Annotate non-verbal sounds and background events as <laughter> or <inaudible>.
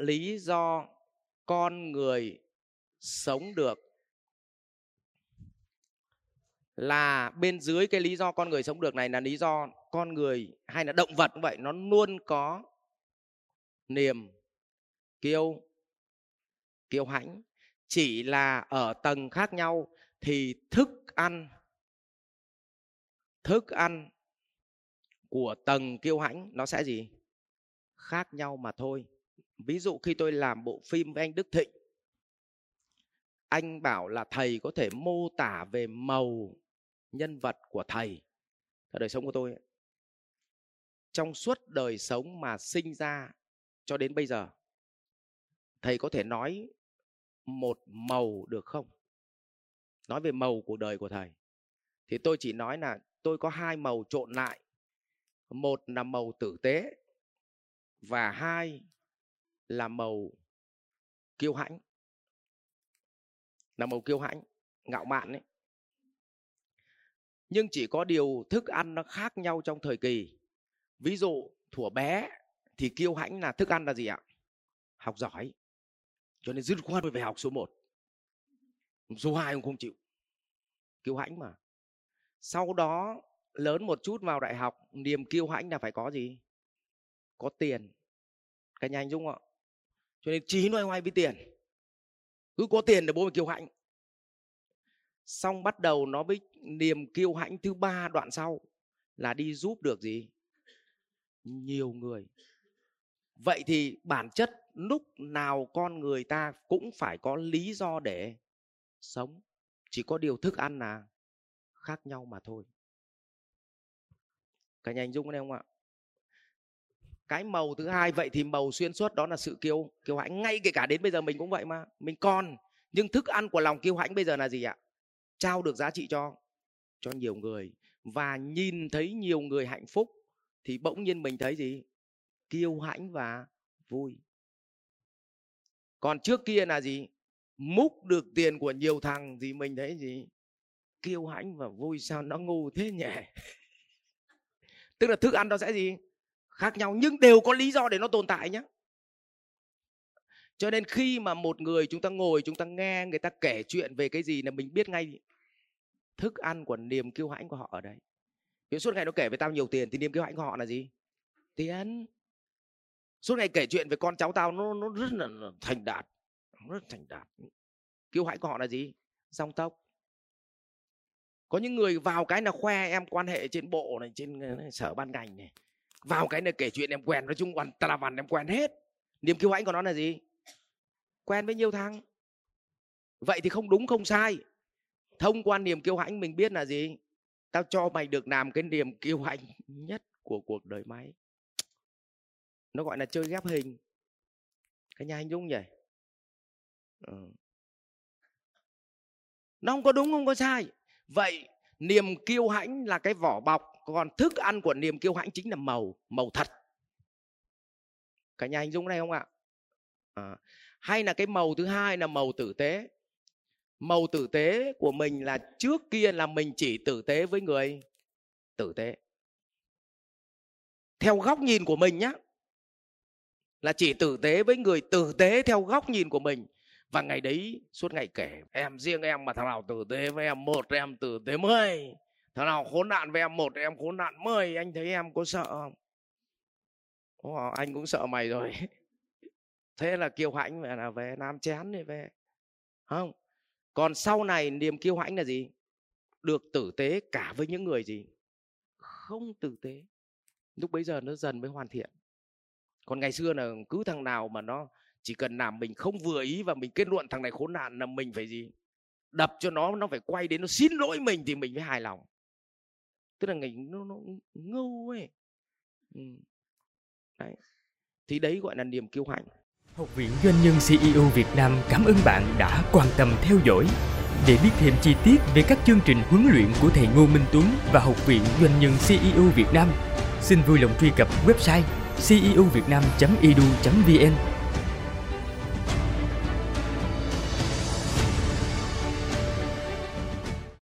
lý do con người sống được là bên dưới cái lý do con người sống được này là lý do con người hay là động vật cũng vậy, nó luôn có niềm kiêu kiêu hãnh. Chỉ là ở tầng khác nhau thì thức ăn thức ăn của tầng kiêu hãnh nó sẽ gì? Khác nhau mà thôi ví dụ khi tôi làm bộ phim với anh đức thịnh, anh bảo là thầy có thể mô tả về màu nhân vật của thầy ở đời sống của tôi trong suốt đời sống mà sinh ra cho đến bây giờ, thầy có thể nói một màu được không? Nói về màu của đời của thầy. Thì tôi chỉ nói là tôi có hai màu trộn lại. Một là màu tử tế và hai là màu kiêu hãnh. Là màu kiêu hãnh, ngạo mạn ấy. Nhưng chỉ có điều thức ăn nó khác nhau trong thời kỳ. Ví dụ, thủa bé thì kiêu hãnh là thức ăn là gì ạ? Học giỏi. Cho nên dứt khoát phải học số 1 số 2 cũng không chịu. Kiêu hãnh mà. Sau đó, lớn một chút vào đại học, niềm kiêu hãnh là phải có gì? Có tiền. Cái nhà anh dung ạ cho nên trí loay hoay với tiền. Cứ có tiền để bố mình kiêu hãnh. Xong bắt đầu nó với niềm kiêu hãnh thứ ba đoạn sau là đi giúp được gì? Nhiều người. Vậy thì bản chất lúc nào con người ta cũng phải có lý do để sống. Chỉ có điều thức ăn là khác nhau mà thôi. Cả nhà anh dung đây không ạ? Cái màu thứ hai. Vậy thì màu xuyên suốt đó là sự kiêu kiêu hãnh. Ngay kể cả đến bây giờ mình cũng vậy mà. Mình còn, nhưng thức ăn của lòng kiêu hãnh bây giờ là gì ạ? Trao được giá trị cho cho nhiều người. Và nhìn thấy nhiều người hạnh phúc thì bỗng nhiên mình thấy gì? Kiêu hãnh và vui. Còn trước kia là gì? Múc được tiền của nhiều thằng thì mình thấy gì? Kiêu hãnh và vui. Sao nó ngu thế nhỉ? <laughs> Tức là thức ăn nó sẽ gì? Khác nhau, nhưng đều có lý do để nó tồn tại nhé cho nên khi mà một người chúng ta ngồi, chúng ta nghe, người ta kể chuyện về cái gì là mình biết ngay thức ăn của niềm kiêu hãnh của họ ở đây Vì suốt ngày nó kể về tao nhiều tiền thì niềm kiêu hãnh của họ là gì? Tiền. Suốt ngày kể chuyện về con cháu tao, nó nó rất là thành đạt, rất thành đạt. Kiêu hãnh của họ là gì? Song tốc. Có những người vào cái là khoe em quan hệ trên bộ này, trên ờ, sở ban ngành này vào cái này kể chuyện em quen, nói chung toàn tà vằn em quen hết. Niềm kiêu hãnh của nó là gì? Quen với nhiều thằng. Vậy thì không đúng, không sai. Thông qua niềm kiêu hãnh mình biết là gì? Tao cho mày được làm cái niềm kiêu hãnh nhất của cuộc đời mày. Nó gọi là chơi ghép hình. Cái nhà anh dung nhỉ? Ừ. nó không có đúng, không có sai. Vậy niềm kiêu hãnh là cái vỏ bọc còn thức ăn của niềm kiêu hãnh chính là màu màu thật. Cả nhà hình dung này không ạ? À, hay là cái màu thứ hai là màu tử tế. Màu tử tế của mình là trước kia là mình chỉ tử tế với người. Tử tế. Theo góc nhìn của mình nhé là chỉ tử tế với người tử tế theo góc nhìn của mình. Và ngày đấy suốt ngày kể em riêng em mà thằng nào tử tế với em một em tử tế mười thằng nào khốn nạn với em một em khốn nạn mười anh thấy em có sợ không? Ồ, anh cũng sợ mày rồi. <laughs> Thế là kiêu hãnh về là về nam chén thì về. Không? Còn sau này niềm kiêu hãnh là gì? Được tử tế cả với những người gì? Không tử tế. Lúc bấy giờ nó dần mới hoàn thiện. Còn ngày xưa là cứ thằng nào mà nó chỉ cần làm mình không vừa ý và mình kết luận thằng này khốn nạn là mình phải gì? Đập cho nó nó phải quay đến nó xin lỗi mình thì mình mới hài lòng tức là ngành nó, nó ngâu ấy ừ. đấy thì đấy gọi là niềm kiêu hãnh Học viện Doanh nhân CEO Việt Nam cảm ơn bạn đã quan tâm theo dõi. Để biết thêm chi tiết về các chương trình huấn luyện của thầy Ngô Minh Tuấn và Học viện Doanh nhân CEO Việt Nam, xin vui lòng truy cập website ceovietnam.edu.vn